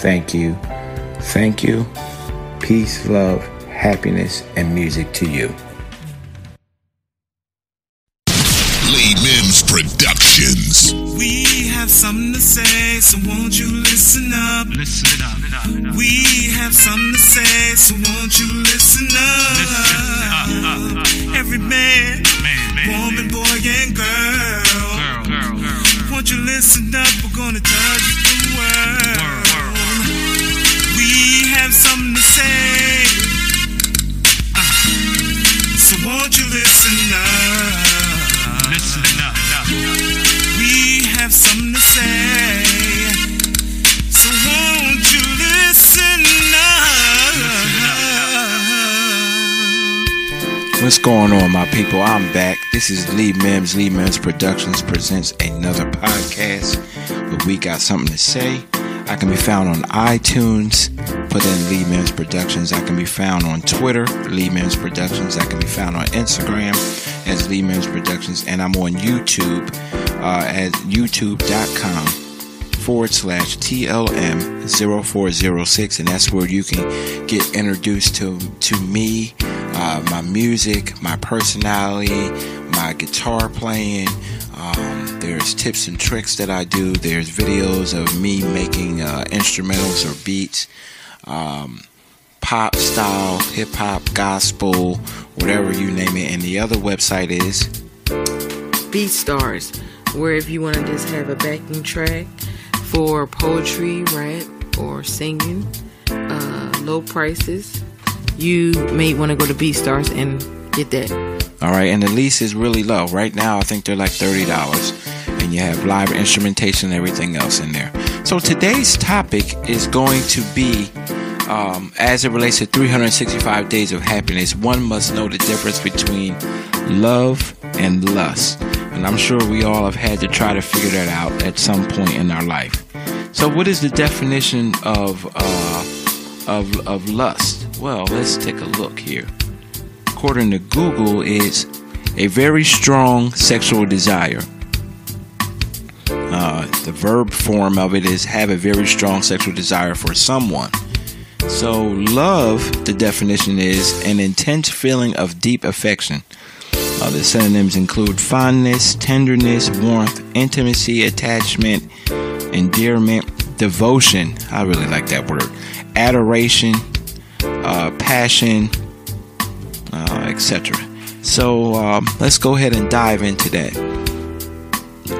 Thank you. Thank you. Peace, love, happiness, and music to you. Lee Mims Productions. We have something to say, so won't you listen up? Listen up. We have something to say, so won't you listen up? Listen up, up, up. Every man, Man, man, woman, boy, and girl. Girl, girl, girl. Won't you listen up? We're gonna touch the world. Word, What's going on, my people? I'm back. This is Lee Mims. Lee Mims Productions presents another podcast But we got something to say. I can be found on iTunes. Put in Lee Mims Productions. I can be found on Twitter, Lee Mims Productions. I can be found on Instagram as Lee Mims Productions. And I'm on YouTube uh, at youtube.com forward slash TLM 0406 and that's where you can get introduced to to me, uh, my music, my personality, my guitar playing. Um, there's tips and tricks that I do. There's videos of me making uh, instrumentals or beats, um, pop style, hip hop, gospel, whatever you name it. And the other website is BeatStars, where if you want to just have a backing track for poetry, rap, or singing, uh, low prices, you may want to go to BeatStars and get that. All right, and the lease is really low. Right now, I think they're like $30, and you have live instrumentation and everything else in there. So today's topic is going to be um, as it relates to 365 days of happiness, one must know the difference between love and lust. And I'm sure we all have had to try to figure that out at some point in our life. So, what is the definition of uh, of of lust? Well, let's take a look here according to Google, is a very strong sexual desire. Uh, the verb form of it is have a very strong sexual desire for someone. So, love, the definition is an intense feeling of deep affection. Uh, the synonyms include fondness, tenderness, warmth, intimacy, attachment, endearment, devotion. I really like that word. Adoration, uh, passion, uh, etc. So um, let's go ahead and dive into that.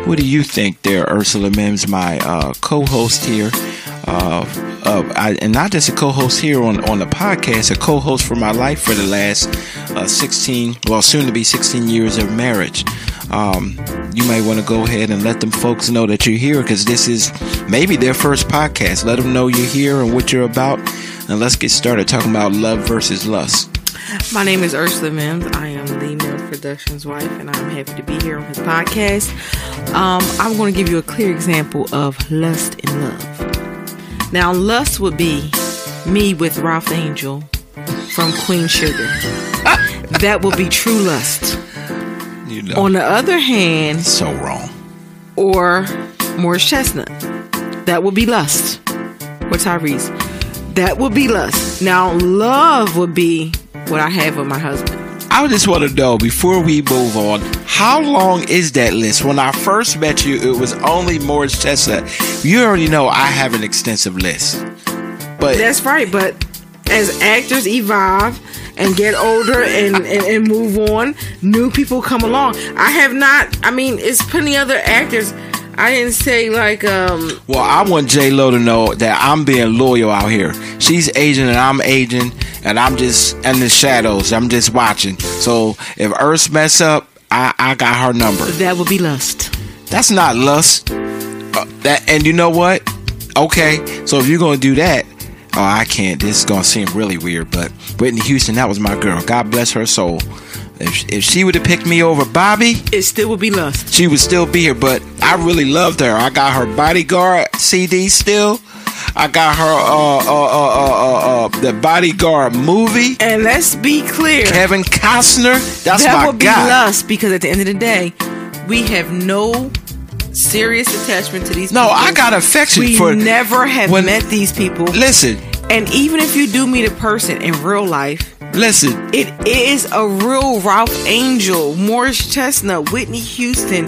What do you think there, Ursula Mims, my uh, co-host here? Uh, I, and not just a co-host here on, on the podcast, a co-host for my life for the last uh, 16, well, soon to be 16 years of marriage. Um, you may want to go ahead and let them folks know that you're here because this is maybe their first podcast. Let them know you're here and what you're about. And let's get started talking about love versus lust. My name is Ursula Mims. I am Lee Mims Productions' wife, and I'm happy to be here on his podcast. Um, I'm going to give you a clear example of lust and love. Now, lust would be me with Ralph Angel from Queen Sugar. that would be true lust. You know, On the other hand, so wrong. or Morris Chestnut, that would be lust. Or Tyrese, that would be lust. Now, love would be what I have with my husband. I just want to know before we move on, how long is that list? When I first met you, it was only Morris Chestnut. You already know I have an extensive list, but That's right, but as actors evolve and get older and, and, and move on, new people come along. I have not. I mean, it's plenty other actors. I didn't say like um Well, I want J Lo to know that I'm being loyal out here. She's aging and I'm aging, and I'm just in the shadows. I'm just watching. So if Earth mess up, I, I got her number. that would be lust. That's not lust. Uh, that and you know what? Okay, so if you're gonna do that, oh, I can't. This is gonna seem really weird, but Whitney Houston, that was my girl. God bless her soul. If if she would have picked me over Bobby, It still would be lust. she would still be here. But I really loved her. I got her Bodyguard CD still. I got her uh uh uh uh uh, uh the Bodyguard movie. And let's be clear. Kevin Costner, that's that my would be guy. lust because at the end of the day, we have no serious attachment to these No, people. I got affection for we for never have when- met these people. Listen, And even if you do meet a person in real life, listen. it is a real Ralph Angel, Morris Chestnut, Whitney Houston,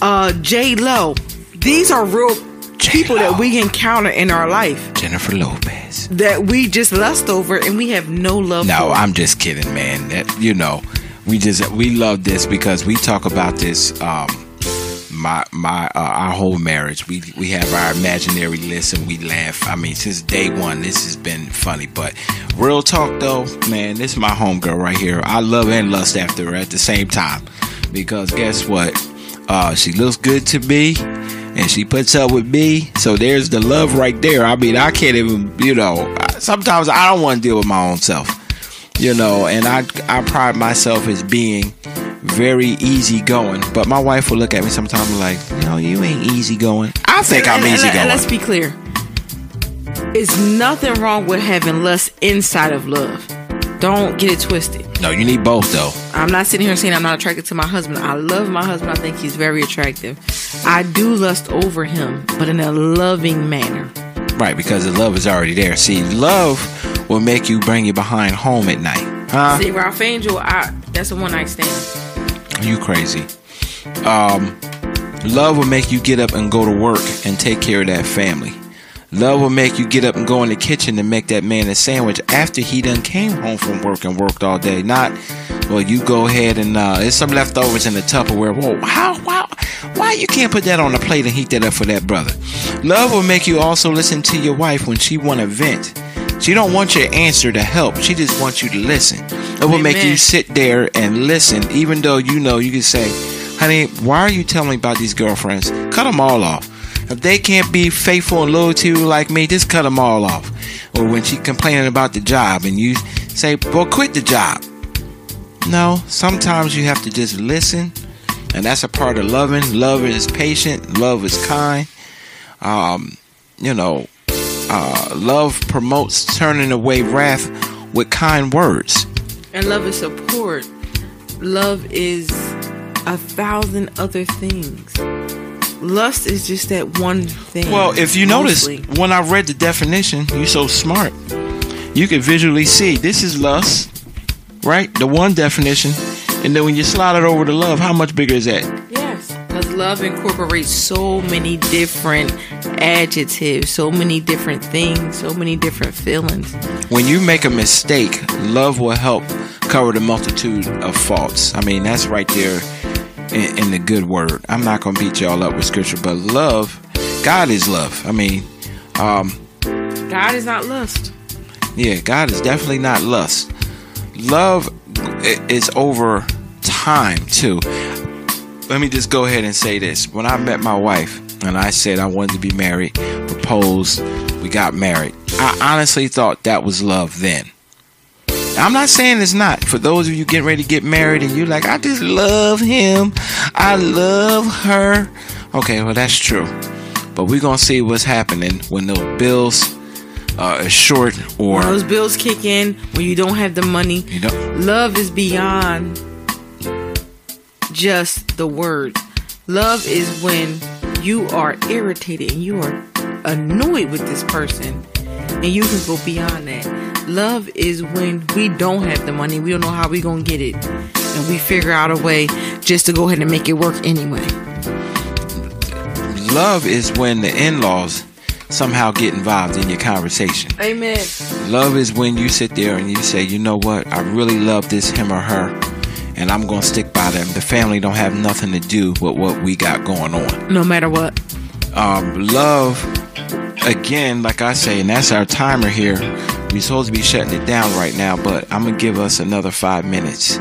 uh, J Lo. These are real people that we encounter in our life Jennifer Lopez. that we just lust over and we have no love No, for. I'm just kidding, man. That you know, we just we love this because we talk about this. Um, my my uh, our whole marriage. We we have our imaginary list and we laugh. I mean, since day one, this has been funny. But real talk, though, man, this is my homegirl right here. I love and lust after her at the same time because guess what? Uh, she looks good to me. And she puts up with me, so there's the love right there. I mean, I can't even, you know. Sometimes I don't want to deal with my own self you know and i i pride myself as being very easygoing but my wife will look at me sometimes like you know you ain't easygoing i think i'm And- and- and easygoing let's be clear. It's nothing wrong with having lust inside of love. Don't get it twisted. no you need both though I'm not sitting here saying I'm not attracted to my husband. I love my husband. I think he's very attractive. I do lust over him, but in a loving manner. right because the love is already there see love will make you bring you behind home at night huh See, Ralph Angel, I that's a one night stand. You crazy um love will make you get up and go to work and take care of that family Love will make you get up and go in the kitchen and make that man a sandwich after he done came home from work and worked all day. Not, well, you go ahead and uh, there's some leftovers in the Tupperware. Whoa, how, how, why you can't put that on the plate and heat that up for that brother? Love will make you also listen to your wife when she want to vent. She don't want your answer to help. She just wants you to listen. It will make you sit there and listen, even though you know you can say, "Honey, why are you telling me about these girlfriends? Cut them all off. If they can't be faithful and loyal to you like me, just cut them all off." Or when she complaining about the job and you say, "Well, quit the job." No, sometimes you have to just listen, and that's a part of loving. Love is patient. Love is kind. Um, you know, uh, love promotes turning away wrath with kind words. And love is support. Love is a thousand other things. Lust is just that one thing. Well, if you mostly. notice, when I read the definition, you're so smart. You can visually see this is lust, right? The one definition. And then when you slide it over to love, how much bigger is that? Yes, because love incorporates so many different adjectives, so many different things, so many different feelings. When you make a mistake, love will help cover the multitude of faults. I mean, that's right there in, in the good word. I'm not going to beat y'all up with scripture, but love, God is love. I mean, um, God is not lust. Yeah, God is definitely not lust. Love is over time too. Let me just go ahead and say this. When I met my wife and I said I wanted to be married, proposed, we got married. I honestly thought that was love then. I'm not saying it's not. For those of you getting ready to get married and you're like, I just love him. I love her. Okay, well that's true. But we're gonna see what's happening when those bills uh, are short or When those bills kick in, when you don't have the money, you know love is beyond just the word. Love is when you are irritated and you are annoyed with this person and you can go beyond that. Love is when we don't have the money, we don't know how we're gonna get it, and we figure out a way just to go ahead and make it work anyway. Love is when the in-laws somehow get involved in your conversation. Amen. Love is when you sit there and you say, you know what, I really love this him or her, and I'm gonna stick by them. The family don't have nothing to do with what we got going on. No matter what. Um, love, again, like I say, and that's our timer here. We're supposed to be shutting it down right now, but I'm gonna give us another five minutes.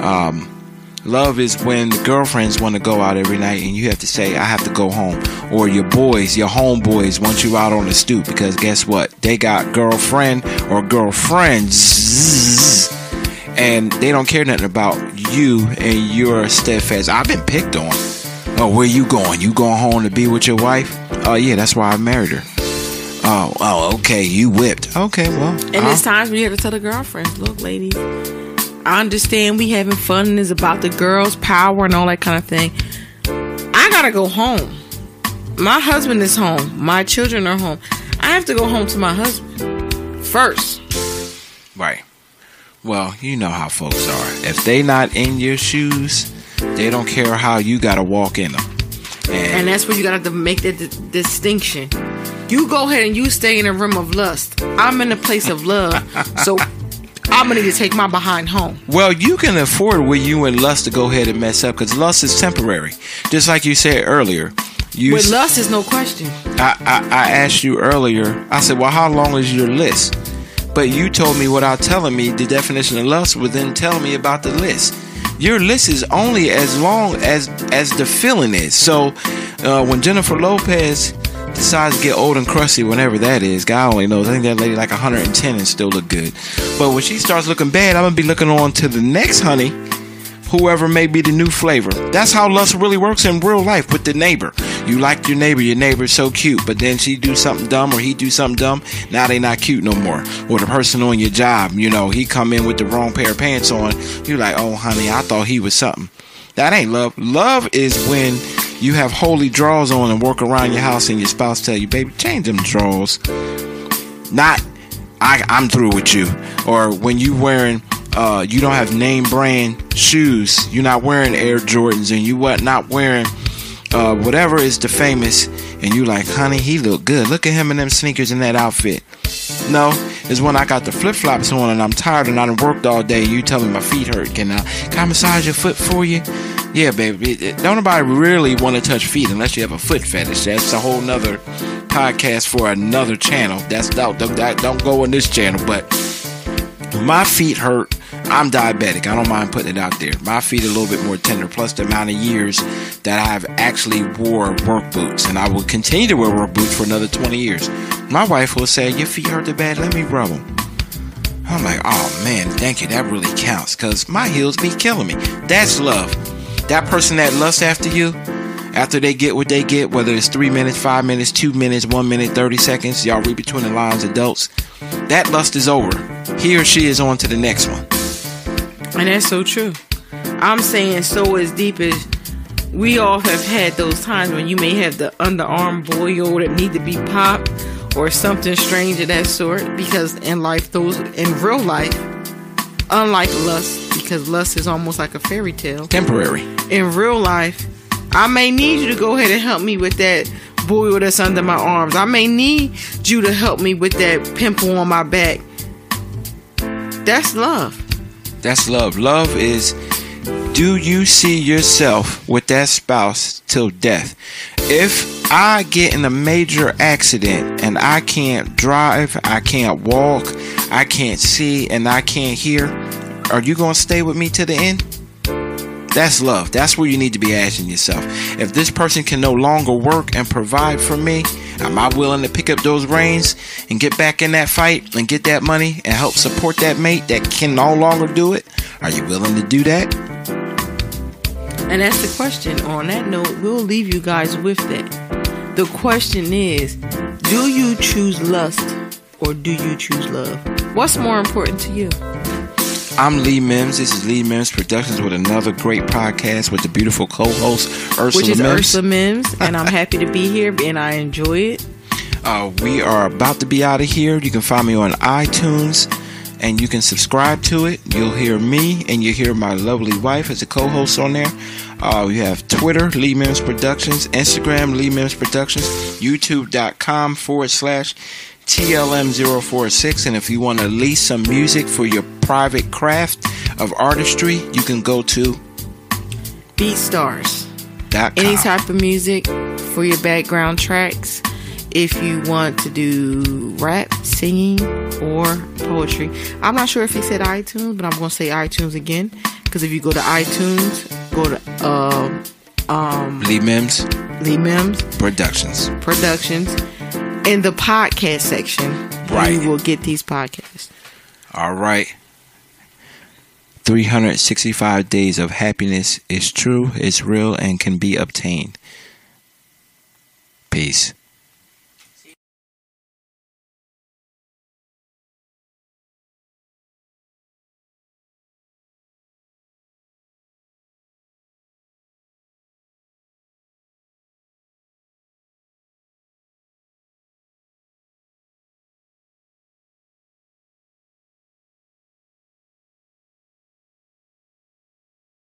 Um, love is when the girlfriends want to go out every night and you have to say, I have to go home. Or your boys, your homeboys want you out on the stoop because guess what? They got girlfriend or girlfriends and they don't care nothing about you and your steadfast. I've been picked on. Oh, where you going? You going home to be with your wife? Oh yeah, that's why I married her. Oh, oh, okay, you whipped. Okay, well, And I'll- there's times when you have to tell the girlfriends, look, ladies, I understand we having fun and it's about the girls' power and all that kind of thing. I gotta go home. My husband is home. My children are home. I have to go home to my husband first. Right. Well, you know how folks are. If they not in your shoes, they don't care how you gotta walk in them. And that's where you gotta make that di- distinction. You go ahead and you stay in a room of lust. I'm in a place of love. so I'm gonna need to take my behind home. Well, you can afford with you and lust to go ahead and mess up because lust is temporary. Just like you said earlier. You With lust is no question. I, I, I asked you earlier, I said, well, how long is your list? But you told me without telling me the definition of lust would then telling me about the list. Your list is only as long as as the feeling is. So uh, when Jennifer Lopez decides to get old and crusty, whenever that is, God only knows. I think that lady like 110 and still look good. But when she starts looking bad, I'm gonna be looking on to the next honey whoever may be the new flavor. That's how lust really works in real life with the neighbor. You like your neighbor, your neighbor's so cute, but then she do something dumb or he do something dumb, now they not cute no more. Or the person on your job, you know, he come in with the wrong pair of pants on, you like, oh honey, I thought he was something. That ain't love. Love is when you have holy drawers on and walk around your house and your spouse tell you, baby, change them drawers. Not I, I'm through with you. Or when you wearing, uh, you don't have name brand shoes. You're not wearing Air Jordans, and you what not wearing, uh, whatever is the famous. And you like, honey, he look good. Look at him in them sneakers and that outfit. No, it's when I got the flip flops on and I'm tired and I done worked all day. You tell me my feet hurt. Can I, can I massage your foot for you? Yeah, baby. Don't nobody really want to touch feet unless you have a foot fetish. That's a whole nother podcast for another channel. That's don't don't, don't go on this channel. But my feet hurt. I'm diabetic. I don't mind putting it out there. My feet are a little bit more tender. Plus the amount of years that I've actually wore work boots, and I will continue to wear work boots for another 20 years. My wife will say, "Your feet hurt too bad. Let me rub them." I'm like, "Oh man, thank you. That really counts." Cause my heels be killing me. That's love. That person that lusts after you, after they get what they get, whether it's three minutes, five minutes, two minutes, one minute, 30 seconds, y'all read between the lines, adults, that lust is over. He or she is on to the next one. And that's so true. I'm saying so as deep as we all have had those times when you may have the underarm boil that need to be popped or something strange of that sort. Because in life, those in real life, unlike lust, because lust is almost like a fairy tale. Temporary. In real life, I may need you to go ahead and help me with that boil that's under my arms. I may need you to help me with that pimple on my back. That's love. That's love. Love is do you see yourself with that spouse till death? If I get in a major accident and I can't drive, I can't walk, I can't see, and I can't hear, are you going to stay with me to the end? That's love. That's where you need to be asking yourself. If this person can no longer work and provide for me, am I willing to pick up those reins and get back in that fight and get that money and help support that mate that can no longer do it? Are you willing to do that? And that's the question. On that note, we'll leave you guys with that. The question is do you choose lust or do you choose love? What's more important to you? I'm Lee Mims. This is Lee Mims Productions with another great podcast with the beautiful co-host Ursula Which is Mims. Ursula Mims, and I'm happy to be here and I enjoy it. Uh, we are about to be out of here. You can find me on iTunes and you can subscribe to it. You'll hear me and you hear my lovely wife as a co host on there. Uh, we have Twitter, Lee Mims Productions, Instagram, Lee Mims Productions, YouTube.com forward slash TLM046. And if you want to lease some music for your private craft of artistry, you can go to BeatStars. dot com. Any type of music for your background tracks. If you want to do rap, singing, or poetry. I'm not sure if he said iTunes, but I'm going to say iTunes again. Because if you go to iTunes, go to um, um, Lee Mims Lee Mims Productions. Productions. In the podcast section, Right. you will get these podcasts. All right. 365 days of happiness is true, is real, and can be obtained. Peace.